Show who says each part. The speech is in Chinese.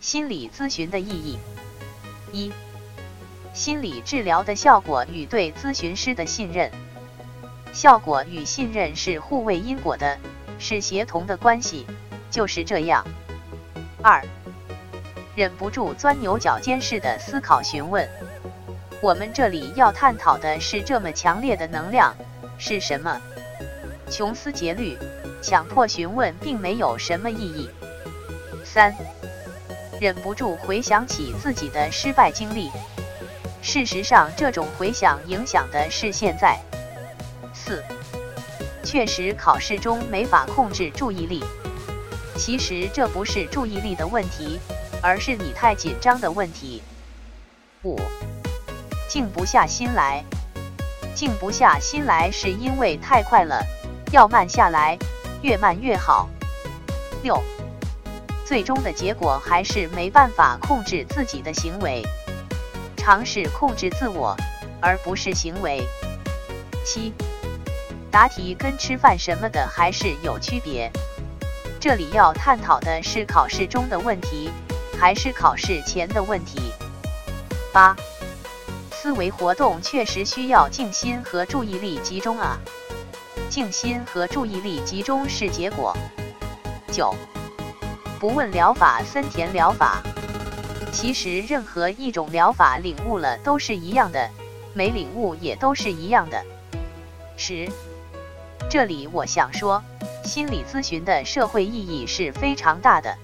Speaker 1: 心理咨询的意义：一、心理治疗的效果与对咨询师的信任。效果与信任是互为因果的，是协同的关系，就是这样。二、忍不住钻牛角尖式的思考询问。我们这里要探讨的是这么强烈的能量是什么？穷思竭虑，强迫询问并没有什么意义。三、忍不住回想起自己的失败经历。事实上，这种回想影响的是现在。四，确实考试中没法控制注意力。其实这不是注意力的问题，而是你太紧张的问题。五，静不下心来。静不下心来是因为太快了，要慢下来，越慢越好。六，最终的结果还是没办法控制自己的行为。尝试控制自我，而不是行为。七。答题跟吃饭什么的还是有区别。这里要探讨的是考试中的问题，还是考试前的问题？八，思维活动确实需要静心和注意力集中啊。静心和注意力集中是结果。九，不问疗法森田疗法。其实任何一种疗法领悟了都是一样的，没领悟也都是一样的。十。这里我想说，心理咨询的社会意义是非常大的。